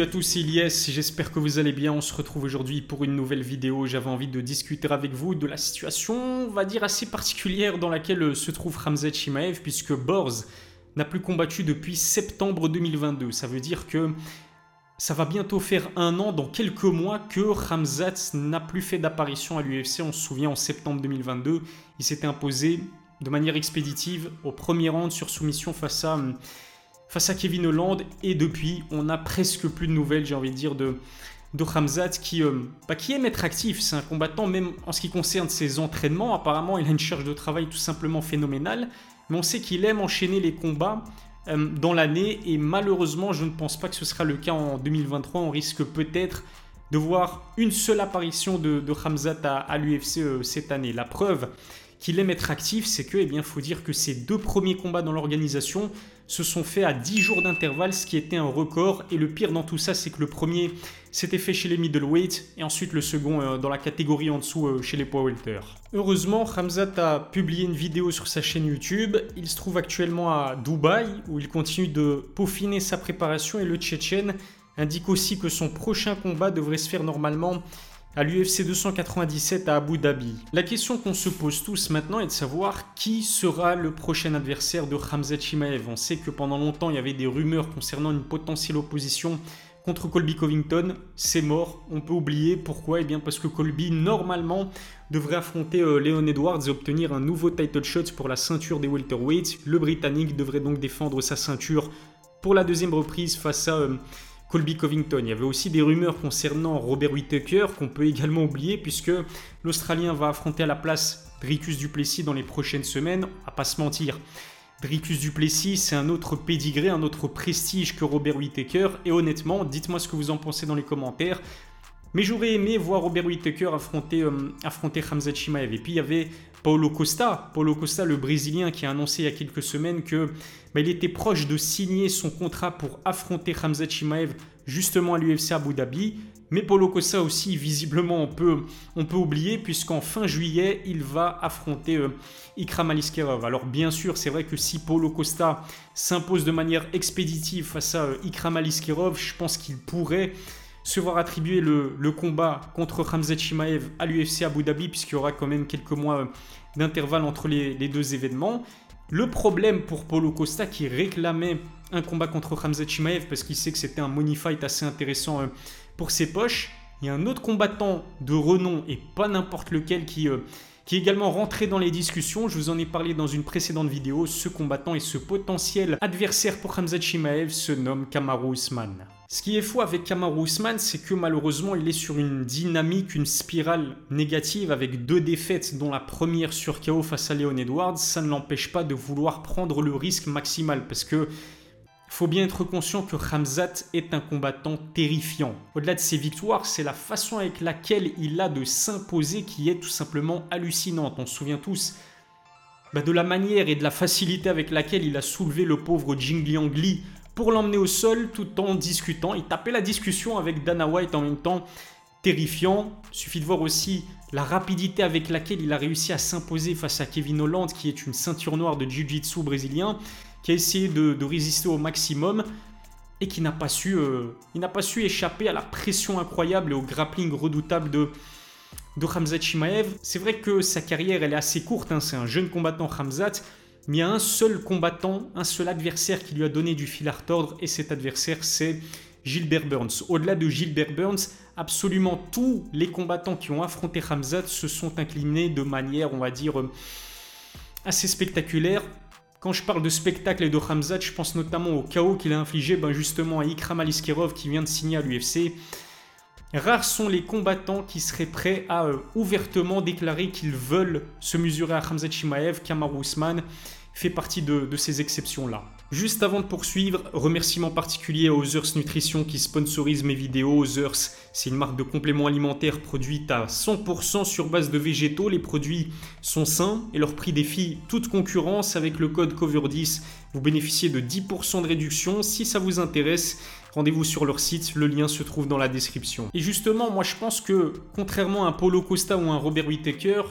Salut à tous, Ilyes, j'espère que vous allez bien. On se retrouve aujourd'hui pour une nouvelle vidéo. J'avais envie de discuter avec vous de la situation, on va dire, assez particulière dans laquelle se trouve Ramzat Chimaev, puisque Borz n'a plus combattu depuis septembre 2022. Ça veut dire que ça va bientôt faire un an, dans quelques mois, que Ramzat n'a plus fait d'apparition à l'UFC. On se souvient, en septembre 2022, il s'était imposé de manière expéditive au premier round sur soumission face à face à Kevin Holland. Et depuis, on n'a presque plus de nouvelles, j'ai envie de dire, de, de Hamzat qui, euh, bah, qui aime être actif. C'est un combattant, même en ce qui concerne ses entraînements. Apparemment, il a une charge de travail tout simplement phénoménale. Mais on sait qu'il aime enchaîner les combats euh, dans l'année. Et malheureusement, je ne pense pas que ce sera le cas en 2023. On risque peut-être de voir une seule apparition de, de Hamzat à, l'UFC euh, cette année. La preuve qu'il aime être actif, c'est que, eh bien, faut dire que ses deux premiers combats dans l'organisation se sont faits à 10 jours d'intervalle, ce qui était un record. Et le pire dans tout ça, c'est que le premier s'était fait chez les middleweight et ensuite le second euh, dans la catégorie en dessous euh, chez les poids welter. Heureusement, Ramzat a publié une vidéo sur sa chaîne YouTube. Il se trouve actuellement à Dubaï où il continue de peaufiner sa préparation et le Tchétchène indique aussi que son prochain combat devrait se faire normalement à l'UFC 297 à Abu Dhabi. La question qu'on se pose tous maintenant est de savoir qui sera le prochain adversaire de Hamza Chimaev. On sait que pendant longtemps il y avait des rumeurs concernant une potentielle opposition contre Colby Covington. C'est mort, on peut oublier. Pourquoi Eh bien parce que Colby normalement devrait affronter euh, Leon Edwards et obtenir un nouveau title shot pour la ceinture des welterweights. Le Britannique devrait donc défendre sa ceinture pour la deuxième reprise face à... Euh, Colby Covington. Il y avait aussi des rumeurs concernant Robert Whittaker qu'on peut également oublier puisque l'Australien va affronter à la place Dricus Duplessis dans les prochaines semaines. À pas se mentir, Dricus Duplessis, c'est un autre pédigré, un autre prestige que Robert Whittaker. Et honnêtement, dites-moi ce que vous en pensez dans les commentaires. Mais j'aurais aimé voir Robert Whittaker affronter, euh, affronter Hamza Chimaev. Et puis il y avait Paulo Costa, Paulo Costa, le Brésilien, qui a annoncé il y a quelques semaines que bah, il était proche de signer son contrat pour affronter Hamza Chimaev justement à l'UFC Abu Dhabi. Mais Paulo Costa aussi, visiblement, on peut, oublier, puisqu'en fin juillet, il va affronter euh, Ikram Aliskerov. Alors bien sûr, c'est vrai que si Paulo Costa s'impose de manière expéditive face à euh, Ikram Aliskerov, je pense qu'il pourrait se voir attribuer le, combat contre Hamza Chimaev à l'UFC Abu Dhabi, puisqu'il y aura quand même quelques mois euh, d'intervalle entre les, deux événements. Le problème pour Paulo Costa qui réclamait un combat contre Hamza Chimaev parce qu'il sait que c'était un money fight assez intéressant euh, pour ses poches. Il y a un autre combattant de renom et pas n'importe lequel qui, euh, qui est également rentré dans les discussions. Je vous en ai parlé dans une précédente vidéo. Ce combattant et ce potentiel adversaire pour Hamza Chimaev se nomme Kamaru Usman. Ce qui est fou avec Kamaru Usman, c'est que malheureusement, il est sur une dynamique, une spirale négative avec deux défaites, dont la première sur KO face à Leon Edwards. Ça ne l'empêche pas de vouloir prendre le risque maximal parce que faut bien être conscient que Ramzat est un combattant terrifiant. Au-delà de ses victoires, c'est la façon avec laquelle il a de s'imposer qui est tout simplement hallucinante. On se souvient tous bah, de la manière et de la facilité avec laquelle il a soulevé le pauvre Jing Liang Li pour l'emmener au sol tout en discutant. Il tapait la discussion avec Dana White en même temps. Terrifiant. Suffit de voir aussi la rapidité avec laquelle il a réussi à s'imposer face à Kevin Holland, qui est une ceinture noire de Jiu-Jitsu brésilien, qui a essayé de, résister au maximum et qui n'a pas su, euh, pas su échapper à la pression incroyable et au grappling redoutable de de Hamzat Chimaev. C'est vrai que sa carrière elle est assez courte, hein. c'est un jeune combattant Hamzat, il y a un seul combattant, un seul adversaire qui lui a donné du fil à retordre, et cet adversaire, c'est Gilbert Burns. Au-delà de Gilbert Burns, absolument tous les combattants qui ont affronté Hamzat se sont inclinés de manière, on va dire, euh, assez spectaculaire. Quand je parle de spectacle et de Hamzat, je pense notamment au chaos qu'il a infligé ben justement à Ikram Aliskerov qui vient de signer à l'UFC. Rares sont les combattants qui seraient prêts à euh, ouvertement déclarer qu'ils veulent se mesurer à Hamza Chimaev, Kamaru Usman fait partie de, ces exceptions-là. Juste avant de poursuivre, remerciement particulier à Others Nutrition qui sponsorise mes vidéos. Others, c'est une marque de compléments alimentaires produite à 100% sur base de végétaux. Les produits sont sains et leur prix défie toute concurrence. Avec le code COVER10, vous bénéficiez de 10% de réduction. Si ça vous intéresse, rendez-vous sur leur site, le lien se trouve dans la description. Et justement, moi je pense que contrairement à un Paulo Costa ou un Robert Whittaker,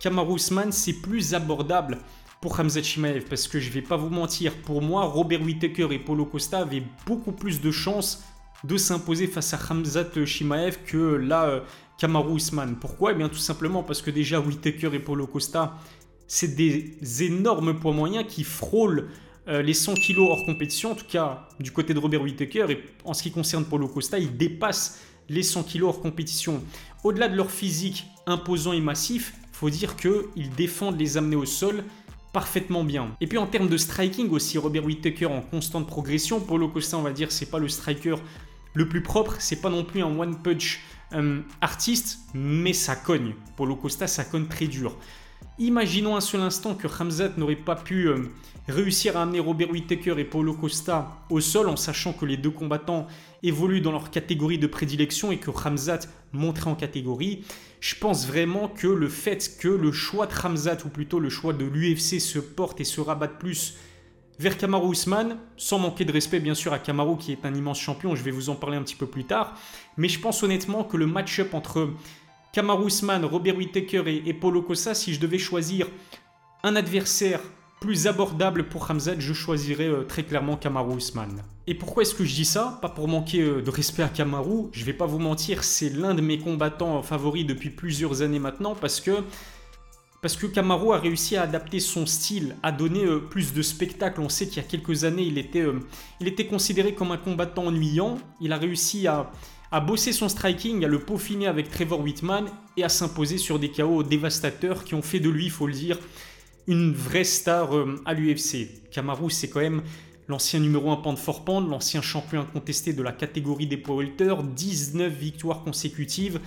Kamaru Usman c'est plus abordable pour Hamza Chimaev parce que je vais pas vous mentir, pour moi Robert Whittaker et Paulo Costa avaient beaucoup plus de chances de s'imposer face à Hamzat Shimaev que là, Kamaru Usman. Pourquoi? Eh bien tout simplement parce que déjà Whitaker et Paulo Costa, c'est des énormes poids moyens qui frôlent euh, les 100 kg hors compétition, en tout cas du côté de Robert Whittaker. Et en ce qui concerne Paulo Costa, ils dépassent les 100 kg hors compétition. Au-delà de leur physique imposant et massif, il faut dire qu'ils défendent les amener au sol parfaitement bien. Et puis en termes de striking aussi, Robert Whittaker en constante progression. Paulo Costa, on va dire, c'est pas le striker le plus propre, c'est pas non plus un one punch euh, artiste, mais ça cogne. Paulo Costa, ça cogne très dur. Imaginons un seul instant que Hamzat n'aurait pas pu euh, réussir à amener Robert Whittaker et Paulo Costa au sol en sachant que les deux combattants évoluent dans leur catégorie de prédilection et que Hamzat monterait en catégorie. Je pense vraiment que le fait que le choix de Hamzat, ou plutôt le choix de l'UFC, se porte et se rabatte plus vers Kamaru Usman, sans manquer de respect bien sûr à Kamaru qui est un immense champion, je vais vous en parler un petit peu plus tard, mais je pense honnêtement que le match-up entre Kamaru Usman, Robert Whittaker et, Paulo Costa, si je devais choisir un adversaire plus abordable pour Hamzat, je choisirais euh, très clairement Kamaru Usman. Et pourquoi est-ce que je dis ça? Pas pour manquer euh, de respect à Kamaru, je vais pas vous mentir, c'est l'un de mes combattants favoris depuis plusieurs années maintenant parce que parce que Camaro a réussi à adapter son style, à donner euh, plus de spectacle. On sait qu'il y a quelques années, il était, euh, il était considéré comme un combattant ennuyant. Il a réussi à, à bosser son striking, à le peaufiner avec Trevor Whitman et à s'imposer sur des chaos dévastateurs qui ont fait de lui, il faut le dire, une vraie star euh, à l'UFC. Camaro, c'est quand même l'ancien numéro 1 pente for pente, l'ancien champion incontesté de la catégorie des poids 19 victoires consécutives,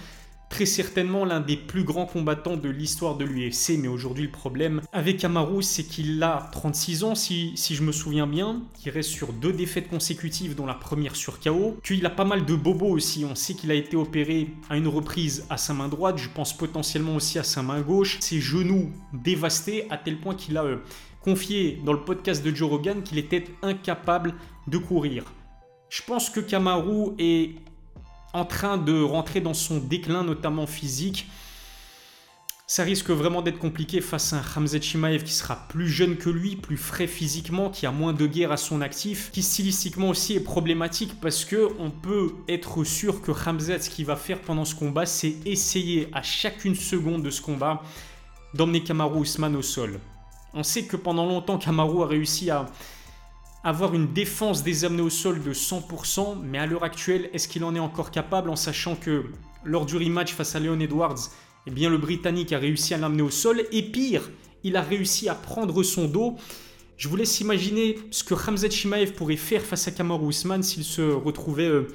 très certainement l'un des plus grands combattants de l'histoire de l'UFC, mais aujourd'hui le problème avec Amaru, c'est qu'il a 36 ans, si, si je me souviens bien, qu'il reste sur deux défaites consécutives, dont la première sur KO, qu'il a pas mal de bobos aussi, on sait qu'il a été opéré à une reprise à sa main droite, je pense potentiellement aussi à sa main gauche, ses genoux dévastés, à tel point qu'il a euh, confié dans le podcast de Joe Rogan qu'il était incapable de courir. Je pense que Kamaru est en train de rentrer dans son déclin, notamment physique. Ça risque vraiment d'être compliqué face à un Hamzat Shimaev qui sera plus jeune que lui, plus frais physiquement, qui a moins de guerre à son actif, qui stylistiquement aussi est problématique parce que on peut être sûr que Hamzat, ce qu'il va faire pendant ce combat, c'est essayer à chacune seconde de ce combat d'emmener Kamaru Usman au sol. On sait que pendant longtemps, Kamaru a réussi à avoir une défense des amenés au sol de 100%, mais à l'heure actuelle, est-ce qu'il en est encore capable en sachant que lors du rematch face à Leon Edwards, eh bien le Britannique a réussi à l'amener au sol, et pire, il a réussi à prendre son dos. Je vous laisse imaginer ce que Hamzat Shimaev pourrait faire face à Kamaru Usman s'il se retrouvait euh,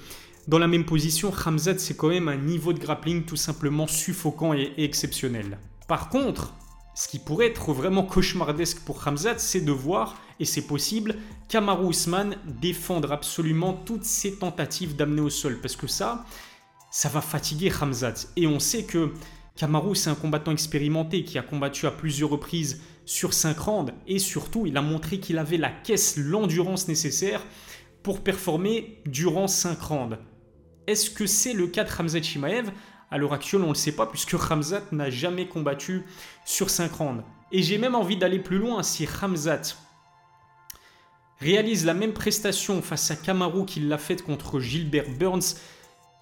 dans la même position. Hamzat, c'est quand même un niveau de grappling tout simplement suffocant et exceptionnel. Par contre, ce qui pourrait être vraiment cauchemardesque pour Hamzat, c'est de voir, et c'est possible, Kamaru Usman défendre absolument toutes ses tentatives d'amener au sol. Parce que ça, ça va fatiguer Hamzat. Et on sait que Kamaru, c'est un combattant expérimenté qui a combattu à plusieurs reprises sur 5 rounds. Et surtout, il a montré qu'il avait la caisse, l'endurance nécessaire pour performer durant 5 rounds. Est-ce que c'est le cas de Hamzat Shimaev à l'heure actuelle, on ne le sait pas puisque Ramzat n'a jamais combattu sur 5 rounds. Et j'ai même envie d'aller plus loin. Si Ramzat réalise la même prestation face à Kamaru qu'il l'a faite contre Gilbert Burns,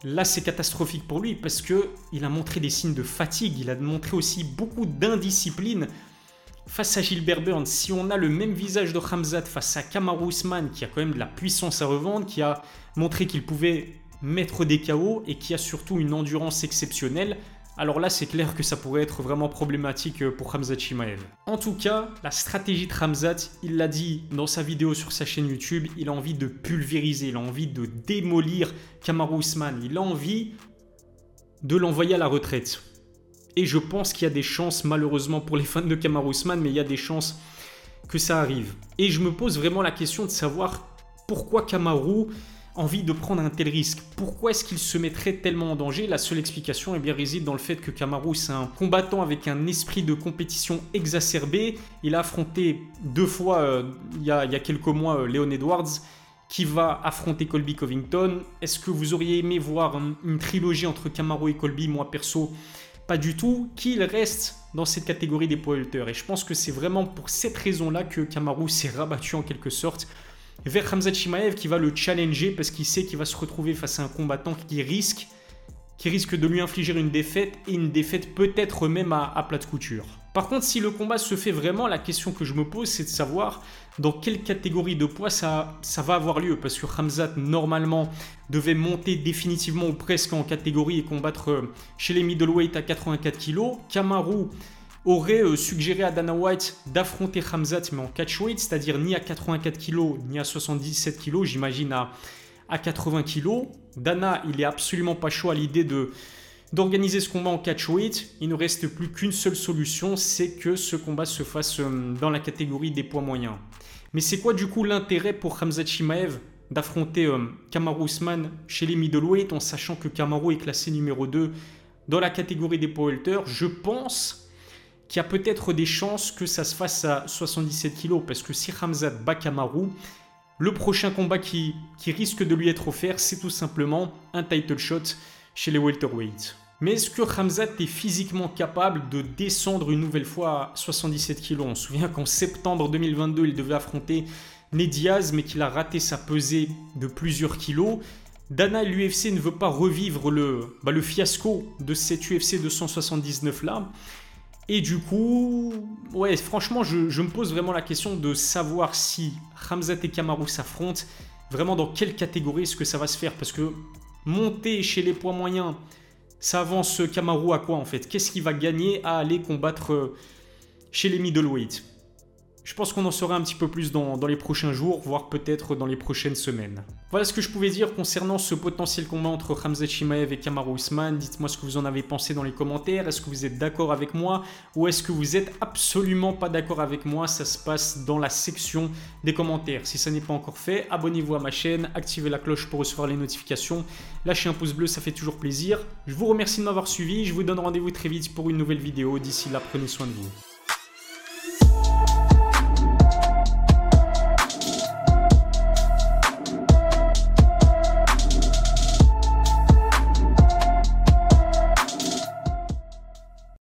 là c'est catastrophique pour lui parce que il a montré des signes de fatigue, il a montré aussi beaucoup d'indiscipline face à Gilbert Burns. Si on a le même visage de Ramzat face à Kamaru Usman qui a quand même de la puissance à revendre, qui a montré qu'il pouvait mettre des KO et qui a surtout une endurance exceptionnelle, alors là c'est clair que ça pourrait être vraiment problématique euh, pour Hamzat Shimaev. En tout cas, la stratégie de Hamzat, il l'a dit dans sa vidéo sur sa chaîne YouTube, il a envie de pulvériser, il a envie de démolir Kamaru Usman, il a envie de l'envoyer à la retraite. Et je pense qu'il y a des chances, malheureusement pour les fans de Kamaru Usman, mais il y a des chances que ça arrive. Et je me pose vraiment la question de savoir pourquoi Kamaru envie de prendre un tel risque Pourquoi est-ce qu'il se mettrait tellement en danger? La seule explication eh bien, réside dans le fait que Kamaru, c'est un combattant avec un esprit de compétition exacerbé. Il a affronté deux fois, euh, il, y a, quelques mois, euh, Leon Edwards, qui va affronter Colby Covington. Est-ce que vous auriez aimé voir une trilogie entre Kamaru et Colby? Moi, perso, pas du tout. Qu'il reste dans cette catégorie des poids Et je pense que c'est vraiment pour cette raison-là que Kamaru s'est rabattu en quelque sorte vers Hamzat Chimaev qui va le challenger parce qu'il sait qu'il va se retrouver face à un combattant qui risque, qui risque de lui infliger une défaite et une défaite peut-être même à, à plat de couture. Par contre, si le combat se fait vraiment, la question que je me pose, c'est de savoir dans quelle catégorie de poids ça, ça va avoir lieu. Parce que Hamzat, normalement, devait monter définitivement ou presque en catégorie et combattre euh, chez les middleweight à 84 kg. Kamaru aurait euh, suggéré à Dana White d'affronter Hamzat, mais en catchweight, c'est-à-dire ni à 84 kg, ni à 77 kg, j'imagine à, à 80 kg. Dana, il est absolument pas chaud à l'idée de d'organiser ce combat en catchweight, il ne reste plus qu'une seule solution, c'est que ce combat se fasse euh, dans la catégorie des poids moyens. Mais c'est quoi du coup l'intérêt pour Hamza Chimaev d'affronter euh, Kamaru Usman chez les middleweight en sachant que Kamaru est classé numéro 2 dans la catégorie des poids welter Je pense qu'il y a peut-être des chances que ça se fasse à 77 kg parce que si Hamza bat Kamaru, le prochain combat qui, risque de lui être offert, c'est tout simplement un title shot chez les welterweights. Mais est-ce que Hamzat est physiquement capable de descendre une nouvelle fois à 77 kg On se souvient qu'en septembre 2022, il devait affronter Ned Diaz, mais qu'il a raté sa pesée de plusieurs kilos. Dana l'UFC ne veut pas revivre le, bah, le fiasco de cette UFC 279 là. Et du coup, ouais, franchement, je, me pose vraiment la question de savoir si Hamzat et Kamaru s'affrontent, vraiment dans quelle catégorie est-ce que ça va se faire. Parce que monter chez les poids moyens, ça avance Kamaru à quoi en fait? Qu'est-ce qu'il va gagner à aller combattre euh, chez les middleweight je pense qu'on en saura un petit peu plus dans, les prochains jours, voire peut-être dans les prochaines semaines. Voilà ce que je pouvais dire concernant ce potentiel combat entre Hamza Chimaev et Kamaru Usman. Dites-moi ce que vous en avez pensé dans les commentaires. Est-ce que vous êtes d'accord avec moi ou est-ce que vous êtes absolument pas d'accord avec moi? Ça se passe dans la section des commentaires. Si ça n'est pas encore fait, abonnez-vous à ma chaîne, activez la cloche pour recevoir les notifications, lâchez un pouce bleu, ça fait toujours plaisir. Je vous remercie de m'avoir suivi, je vous donne rendez-vous très vite pour une nouvelle vidéo. D'ici là, prenez soin de vous.